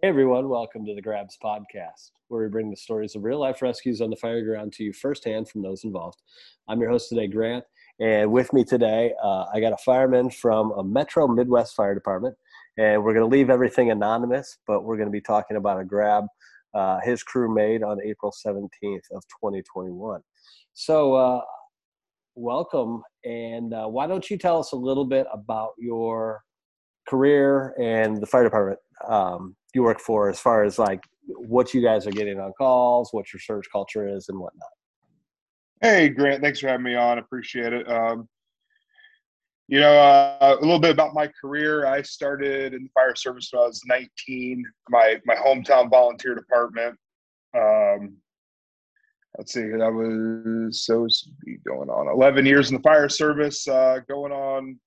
Hey everyone, welcome to the Grabs podcast, where we bring the stories of real life rescues on the fire ground to you firsthand from those involved. I'm your host today, Grant, and with me today, uh, I got a fireman from a Metro Midwest Fire Department, and we're going to leave everything anonymous, but we're going to be talking about a grab uh, his crew made on April 17th of 2021. So, uh, welcome, and uh, why don't you tell us a little bit about your career and the fire department um, you work for, as far as like what you guys are getting on calls, what your search culture is, and whatnot. Hey, Grant, thanks for having me on. Appreciate it. Um, you know, uh, a little bit about my career. I started in the fire service when I was 19. My my hometown volunteer department. Um, let's see, that was so going on 11 years in the fire service, uh, going on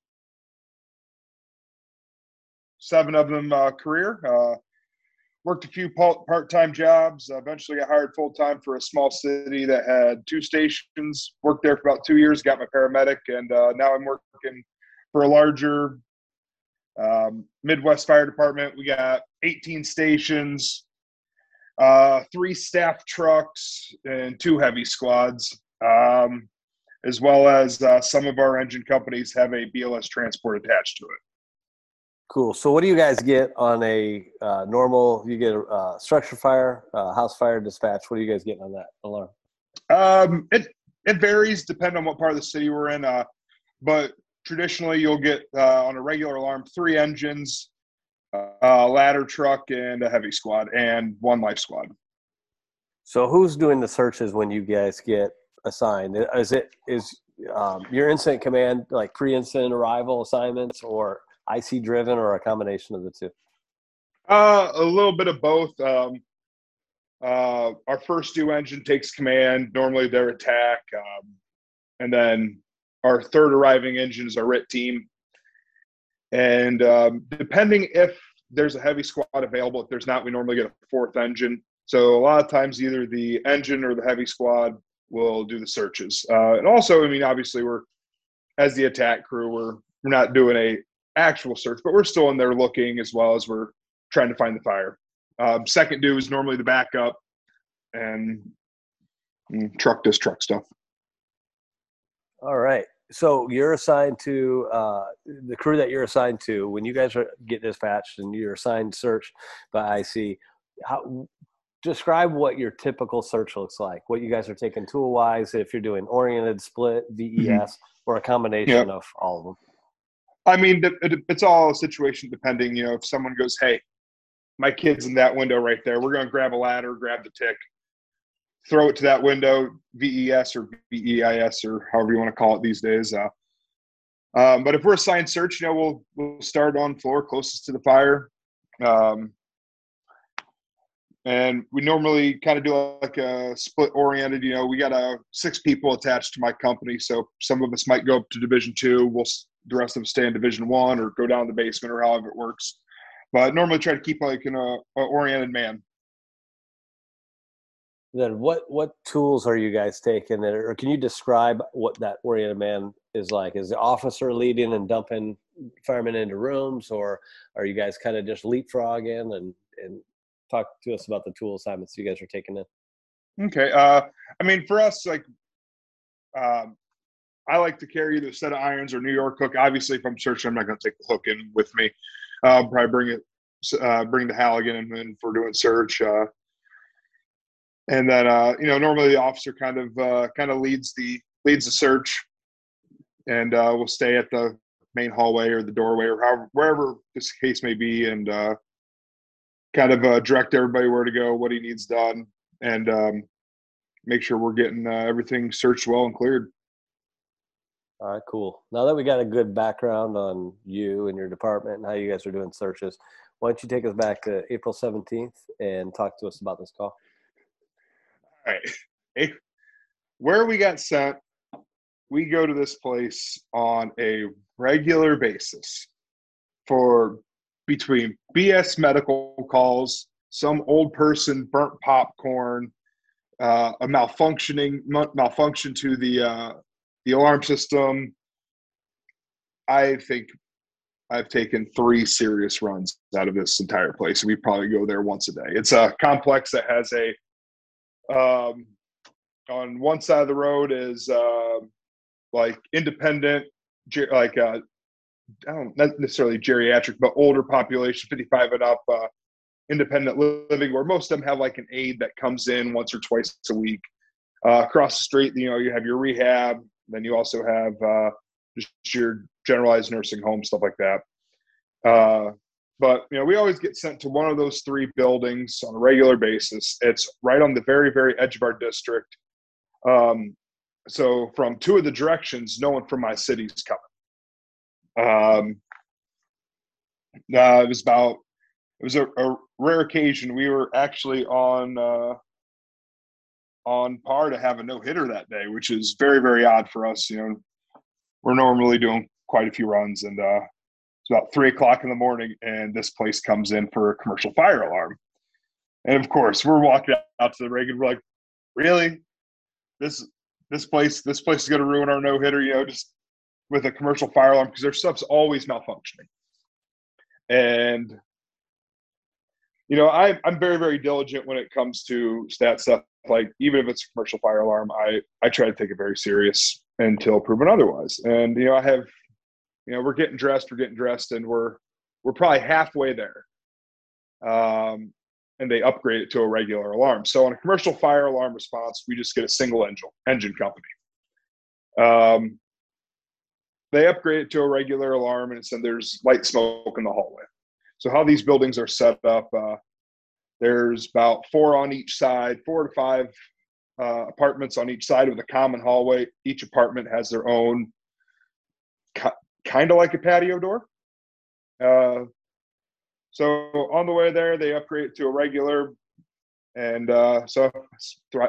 seven of them uh, career. Worked a few part-time jobs. Uh, eventually got hired full-time for a small city that had two stations. Worked there for about two years. Got my paramedic, and uh, now I'm working for a larger um, Midwest Fire Department. We got 18 stations, uh, three staff trucks, and two heavy squads. Um, as well as uh, some of our engine companies have a BLS transport attached to it. Cool. So, what do you guys get on a uh, normal? You get a uh, structure fire, uh, house fire dispatch. What are you guys getting on that alarm? Um, it it varies depending on what part of the city we're in. Uh, but traditionally, you'll get uh, on a regular alarm three engines, uh, a ladder truck, and a heavy squad, and one life squad. So, who's doing the searches when you guys get assigned? Is it is um, your incident command like pre-incident arrival assignments, or IC driven or a combination of the two? Uh, a little bit of both. Um, uh, our first due engine takes command, normally their attack. Um, and then our third arriving engine is our RIT team. And um, depending if there's a heavy squad available, if there's not, we normally get a fourth engine. So a lot of times, either the engine or the heavy squad will do the searches. Uh, and also, I mean, obviously, we're as the attack crew, we're we're not doing a actual search, but we're still in there looking as well as we're trying to find the fire. Um, second due is normally the backup, and, and truck does truck stuff. All right. So you're assigned to uh, the crew that you're assigned to when you guys are, get dispatched and you're assigned search by IC. How, describe what your typical search looks like. What you guys are taking tool wise, if you're doing oriented, split, VES, mm-hmm. or a combination yep. of all of them. I mean, it's all a situation depending. You know, if someone goes, "Hey, my kid's in that window right there. We're going to grab a ladder, grab the tick, throw it to that window, VES or VEIS or however you want to call it these days." Uh, um, but if we're assigned search, you know, we'll we'll start on floor closest to the fire, um, and we normally kind of do like a split oriented. You know, we got uh, six people attached to my company, so some of us might go up to Division Two. We'll the rest of them stay in Division One or go down the basement or however it works. But normally try to keep like an uh, oriented man. Then what what tools are you guys taking, or can you describe what that oriented man is like? Is the officer leading and dumping firemen into rooms, or are you guys kind of just leapfrogging and and talk to us about the tool assignments you guys are taking in? Okay, uh, I mean for us, like um, I like to carry either a set of irons or New York hook. Obviously, if I'm searching, I'm not going to take the hook in with me. Uh, probably bring it, uh, bring the Halligan in, in for doing search. Uh, and then, uh, you know, normally the officer kind of uh, kind of leads the leads the search, and uh, we'll stay at the main hallway or the doorway or however wherever this case may be, and kind of direct everybody where to go, what he needs done, and um, make sure we're getting everything searched well and cleared. All right, cool. Now that we got a good background on you and your department and how you guys are doing searches, why don't you take us back to April 17th and talk to us about this call? All right. Where we got sent, we go to this place on a regular basis for between BS medical calls, some old person burnt popcorn, uh, a malfunctioning malfunction to the uh, the alarm system. I think I've taken three serious runs out of this entire place. We probably go there once a day. It's a complex that has a um, on one side of the road is uh, like independent, like uh, I don't not necessarily geriatric, but older population, 55 and up, uh, independent living, where most of them have like an aide that comes in once or twice a week. Uh, across the street, you know, you have your rehab, then you also have uh, just your generalized nursing home, stuff like that. Uh, but you know, we always get sent to one of those three buildings on a regular basis. It's right on the very, very edge of our district. Um, so from two of the directions, no one from my city's coming. Um, uh, it was about it was a, a, rare occasion. We were actually on uh, on par to have a no hitter that day, which is very very odd for us. You know, we're normally doing quite a few runs, and uh, it's about three o'clock in the morning, and this place comes in for a commercial fire alarm. And of course, we're walking out to the rig, and we're like, "Really? This this place this place is going to ruin our no hitter?" You know, just with a commercial fire alarm because their stuff's always malfunctioning. And you know, I, I'm very, very diligent when it comes to stat stuff. Like even if it's a commercial fire alarm, I I try to take it very serious until proven otherwise. And you know, I have, you know, we're getting dressed, we're getting dressed, and we're we're probably halfway there. Um, and they upgrade it to a regular alarm. So on a commercial fire alarm response, we just get a single engine engine company. Um, they upgrade it to a regular alarm, and it said there's light smoke in the hallway. So how these buildings are set up, uh, there's about four on each side, four to five uh, apartments on each side of the common hallway. Each apartment has their own, kind of like a patio door. Uh, so on the way there, they upgrade to a regular, and uh, so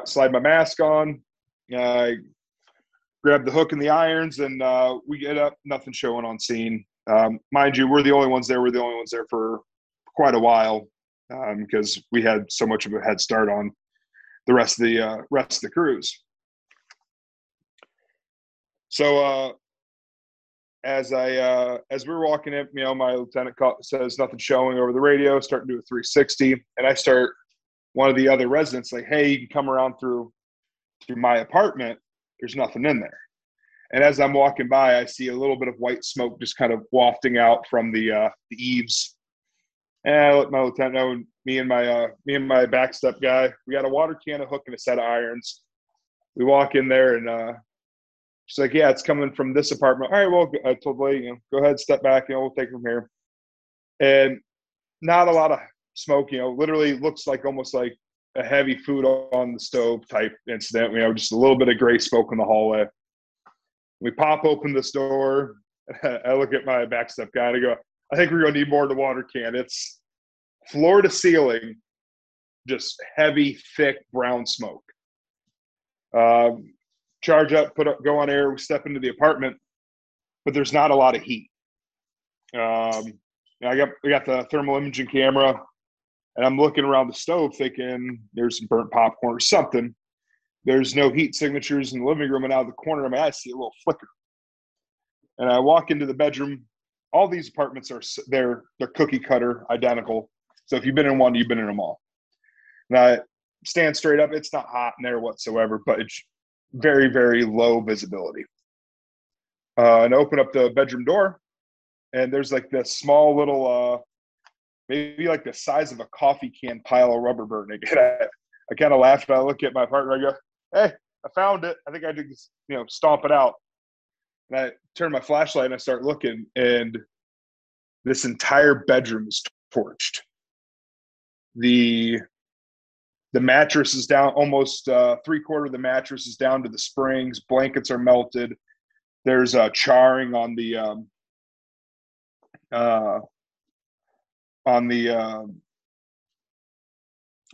slide my mask on. I grab the hook and the irons, and uh, we get up. Nothing showing on scene. Um, mind you, we're the only ones there. We're the only ones there for quite a while because um, we had so much of a head start on the rest of the uh, rest of the crews. So uh, as I uh, as we were walking in, you know, my lieutenant says nothing showing over the radio. Start to do a 360, and I start one of the other residents like, "Hey, you can come around through through my apartment. There's nothing in there." And as I'm walking by, I see a little bit of white smoke just kind of wafting out from the uh, the eaves. And I let my lieutenant know. Me and my uh, me and my backstep guy, we got a water can, a hook, and a set of irons. We walk in there, and uh, she's like, "Yeah, it's coming from this apartment." All right, well, I told the lady, you know, go ahead, step back, you know, we'll take it from here. And not a lot of smoke, you know, literally looks like almost like a heavy food on the stove type incident. You know, just a little bit of gray smoke in the hallway. We pop open this door. I look at my backstep guy and I go, I think we're going to need more than water can. It's floor to ceiling, just heavy, thick brown smoke. Um, charge up, put up, go on air. We step into the apartment, but there's not a lot of heat. Um, I got we got the thermal imaging camera, and I'm looking around the stove, thinking there's some burnt popcorn or something. There's no heat signatures in the living room, and out of the corner of my eye, I see a little flicker. And I walk into the bedroom. All these apartments are they're they're cookie cutter, identical. So if you've been in one, you've been in them all. Now stand straight up. It's not hot in there whatsoever, but it's very very low visibility. Uh, and I open up the bedroom door, and there's like this small little, uh, maybe like the size of a coffee can pile of rubber burning. And I, I kind of laugh and I look at my partner. I go, hey, I found it. I think I did, you know, stomp it out. And I turn my flashlight and I start looking, and this entire bedroom is torched. The the mattress is down almost uh, three quarter of the mattress is down to the springs. Blankets are melted. There's a charring on the um, uh, on the um,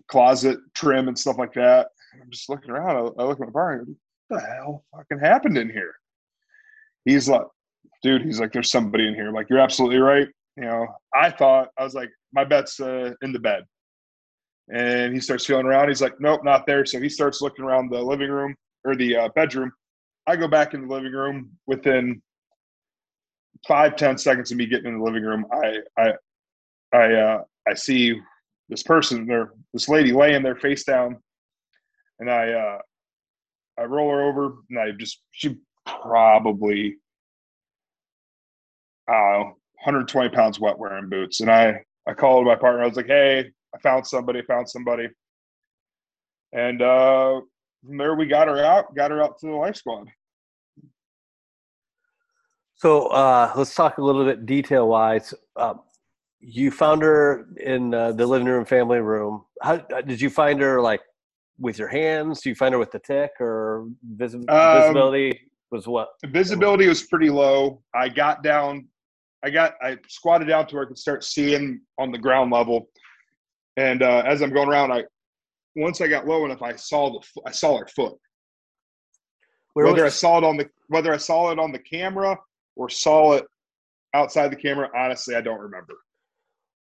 closet trim and stuff like that. I'm just looking around. I, I look at my bar. What the hell fucking happened in here? He's like, dude. He's like, there's somebody in here. I'm like, you're absolutely right. You know, I thought I was like, my bet's uh, in the bed. And he starts feeling around. He's like, nope, not there. So he starts looking around the living room or the uh, bedroom. I go back in the living room within five ten seconds of me getting in the living room, I I I uh, I see this person there, this lady laying there face down, and I uh, I roll her over and I just she probably I 120 pounds wet wearing boots, and I I called my partner. I was like, hey, I found somebody, found somebody, and uh, from there we got her out, got her out to the life squad. So uh, let's talk a little bit detail wise. Uh, you found her in uh, the living room, family room. How did you find her? Like with your hands? Do you find her with the tick or vis- um, visibility was what? Visibility was pretty low. I got down. I got I squatted down to where I could start seeing on the ground level. And uh, as I'm going around, I once I got low enough, I saw the I saw her foot. Where whether was- I saw it on the whether I saw it on the camera or saw it outside the camera, honestly, I don't remember.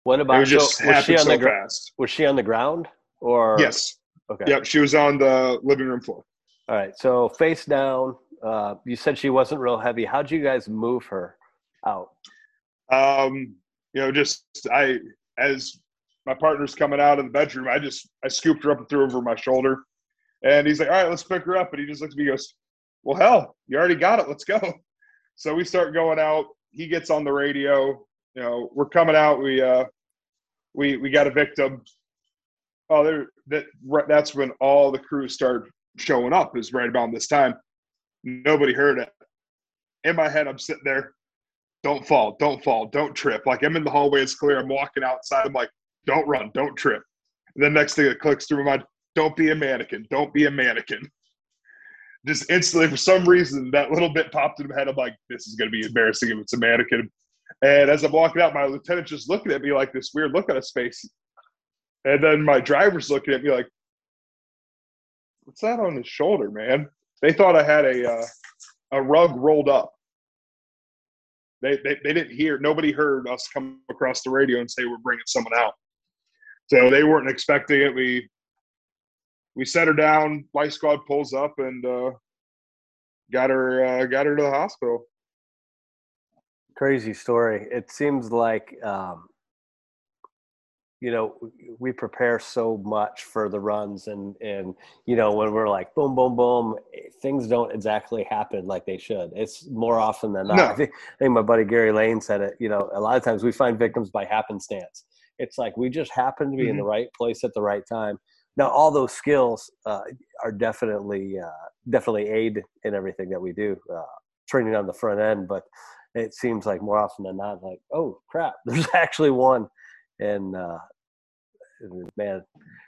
What about? It was just so, was she on so the gr- fast. Was she on the ground or? Yes. Okay. Yep, she was on the living room floor. All right. So face down. Uh, you said she wasn't real heavy. How'd you guys move her out? Um, you know, just I as my partner's coming out of the bedroom, I just I scooped her up and threw her over my shoulder. And he's like, All right, let's pick her up. And he just looks at me goes, Well, hell, you already got it. Let's go. So we start going out. He gets on the radio. You know, we're coming out. We uh we we got a victim. Oh, there that that's when all the crews started showing up. Is right about this time. Nobody heard it. In my head, I'm sitting there. Don't fall, don't fall, don't trip. Like I'm in the hallway, it's clear. I'm walking outside. I'm like, don't run, don't trip. And the next thing that clicks through my mind, don't be a mannequin, don't be a mannequin. Just instantly, for some reason, that little bit popped in my head. I'm like, this is going to be embarrassing if it's a mannequin. And as I'm walking out, my lieutenant just looking at me like this weird look on his face. And then my driver's looking at me like, what's that on his shoulder, man? They thought I had a uh, a rug rolled up. They, they they didn't hear. Nobody heard us come across the radio and say we're bringing someone out. So they weren't expecting it. We we set her down. Life squad pulls up and uh, got her uh, got her to the hospital crazy story. It seems like um, you know we prepare so much for the runs, and and you know when we're like boom, boom, boom, things don't exactly happen like they should. It's more often than not. No. I, think, I think my buddy Gary Lane said it. You know, a lot of times we find victims by happenstance. It's like we just happen to be mm-hmm. in the mm-hmm. right place at the right time. Now, all those skills uh, are definitely uh, definitely aid in everything that we do. Uh, training on the front end, but it seems like more often than not, like, oh crap, there's actually one, and uh, man.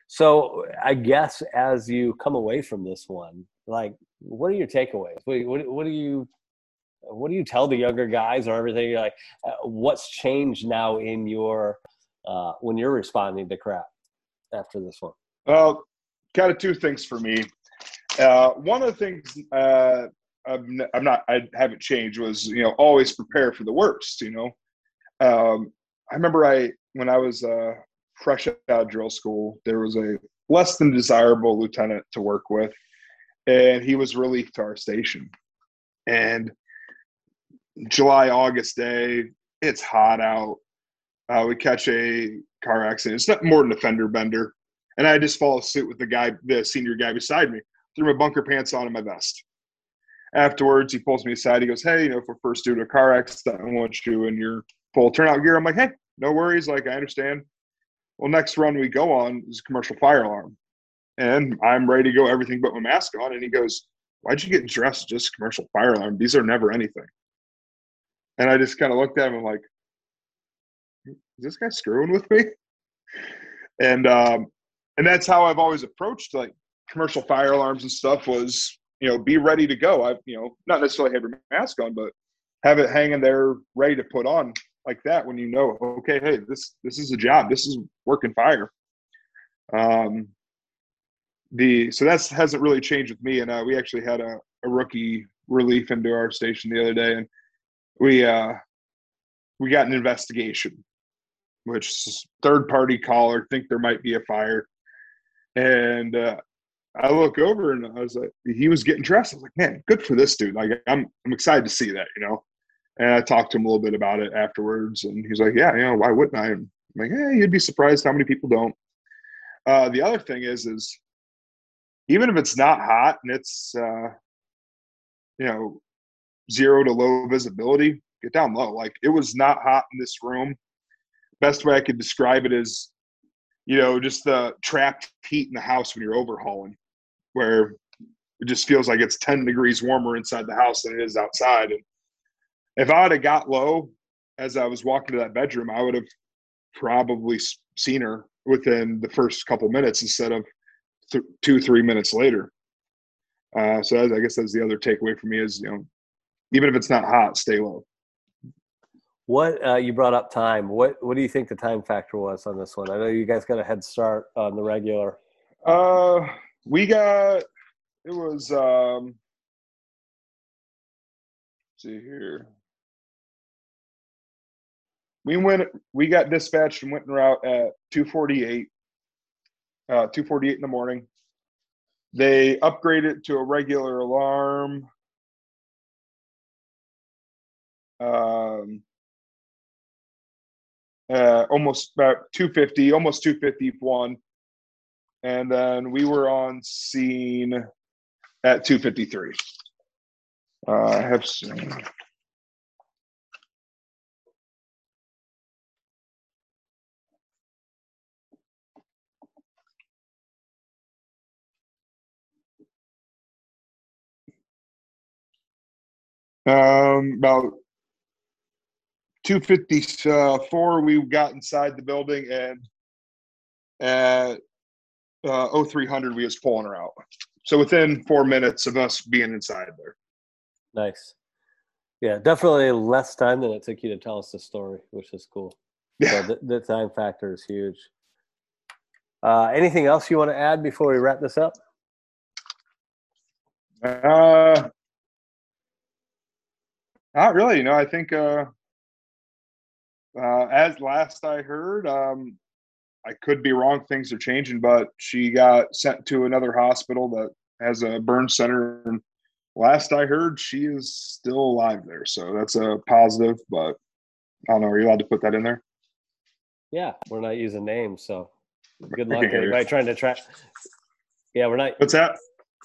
So I guess as you come away from this one, like, what are your takeaways? What, what, what do you what do you tell the younger guys or everything? Like, uh, what's changed now in your uh, when you're responding to crap after this one? Well, kind of two things for me. Uh, one of the things uh, I'm, I'm not I haven't changed was you know always prepare for the worst you know um, I remember I when I was uh, fresh out of drill school there was a less than desirable lieutenant to work with and he was relief to our station. And July August day it's hot out. Uh, we catch a car accident. It's not more than a fender bender. And I just follow suit with the guy the senior guy beside me threw my bunker pants on and my vest. Afterwards, he pulls me aside. He goes, Hey, you know, we're first due to a car accident, I want you in your full turnout gear. I'm like, Hey, no worries. Like, I understand. Well, next run we go on is commercial fire alarm. And I'm ready to go, everything but my mask on. And he goes, Why'd you get dressed just commercial fire alarm? These are never anything. And I just kind of looked at him and like, is this guy screwing with me? And um, and that's how I've always approached like commercial fire alarms and stuff was you know, be ready to go. I've, you know, not necessarily have your mask on, but have it hanging there ready to put on like that when you know, okay, hey, this this is a job. This is working fire. Um, the so that's hasn't really changed with me. And uh, we actually had a, a rookie relief into our station the other day, and we uh, we got an investigation, which third party caller think there might be a fire, and uh, I look over and I was like, he was getting dressed. I was like, man, good for this dude. Like, I'm I'm excited to see that, you know. And I talked to him a little bit about it afterwards, and he's like, "Yeah, you know, why wouldn't I?" I'm like, "Yeah, you'd be surprised how many people don't." Uh, the other thing is, is even if it's not hot and it's uh, you know zero to low visibility, get down low. Like it was not hot in this room. Best way I could describe it is, you know, just the trapped heat in the house when you're overhauling, where it just feels like it's 10 degrees warmer inside the house than it is outside. And if I would have got low as I was walking to that bedroom, I would have probably seen her within the first couple minutes instead of th- two, three minutes later. Uh, so I guess that's the other takeaway for me is, you know, even if it's not hot, stay low. What uh, you brought up time? What what do you think the time factor was on this one? I know you guys got a head start on the regular. Uh, we got it was um. see here. We went. We got dispatched and went en route at two forty eight. Uh, two forty eight in the morning. They upgraded to a regular alarm. Um, uh, almost about 250, almost 251. And then we were on scene at 253. Uh, I have seen. Um, about 254 we got inside the building and at uh, 0300 we was pulling her out. So within four minutes of us being inside there. Nice. Yeah definitely less time than it took you to tell us the story which is cool. Yeah. so the, the time factor is huge. Uh, anything else you want to add before we wrap this up? Uh not really you know i think uh uh, as last I heard, um, I could be wrong. Things are changing, but she got sent to another hospital that has a burn center. And last I heard, she is still alive there. So that's a positive. But I don't know. Are you allowed to put that in there? Yeah, we're not using names, so good luck anybody trying to track. Yeah, we're not. What's that?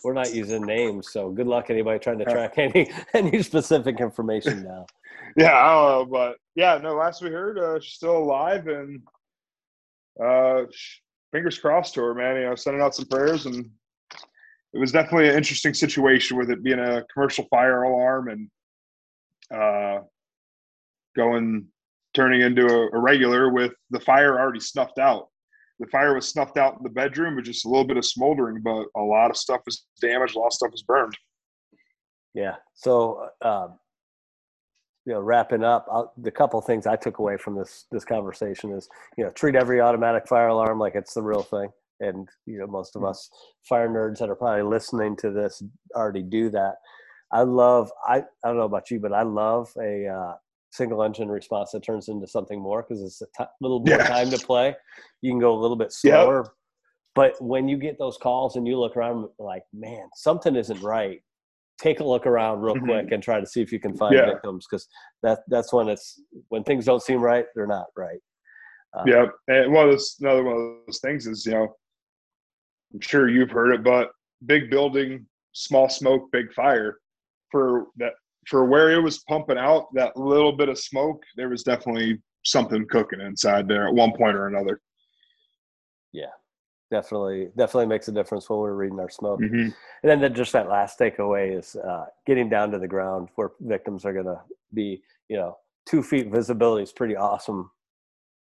We're not using names, so good luck anybody trying to track any any specific information now yeah, I don't know, but yeah, no. Last we heard, uh, she's still alive, and uh, fingers crossed to her, man. You know, sending out some prayers, and it was definitely an interesting situation with it being a commercial fire alarm and uh, going turning into a, a regular with the fire already snuffed out. The fire was snuffed out in the bedroom with just a little bit of smoldering, but a lot of stuff was damaged. A lot of stuff was burned. Yeah. So um, you know wrapping up I'll, the couple things i took away from this this conversation is you know treat every automatic fire alarm like it's the real thing and you know most of mm-hmm. us fire nerds that are probably listening to this already do that i love i i don't know about you but i love a uh, single engine response that turns into something more because it's a t- little more yeah. time to play you can go a little bit slower yep. but when you get those calls and you look around like man something isn't right take a look around real mm-hmm. quick and try to see if you can find yeah. victims because that that's when it's when things don't seem right they're not right uh, yeah and one of those another one of those things is you know i'm sure you've heard it but big building small smoke big fire for that for where it was pumping out that little bit of smoke there was definitely something cooking inside there at one point or another yeah definitely definitely makes a difference when we're reading our smoke. Mm-hmm. And then the, just that last takeaway is uh, getting down to the ground where victims are going to be. You know, two feet visibility is pretty awesome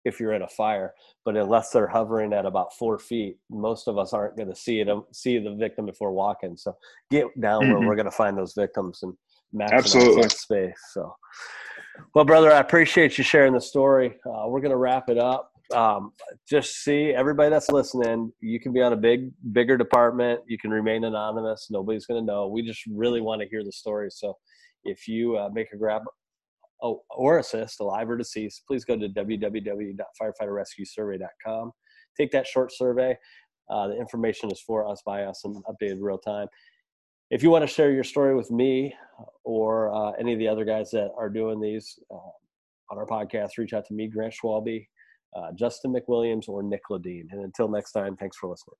if you're in a fire, but unless they're hovering at about four feet, most of us aren't going to see it see the victim if we're walking. So get down mm-hmm. where we're going to find those victims and Absolutely. space. So. Well, brother, I appreciate you sharing the story. Uh, we're going to wrap it up um, just see everybody that's listening. You can be on a big, bigger department. You can remain anonymous. Nobody's going to know. We just really want to hear the story. So, if you uh, make a grab oh, or assist, alive or deceased, please go to www.firefighterrescuesurvey.com. Take that short survey. Uh, the information is for us by us and updated real time. If you want to share your story with me or uh, any of the other guys that are doing these uh, on our podcast, reach out to me, Grant Schwalbe, uh, Justin McWilliams, or Nick Ladine. And until next time, thanks for listening.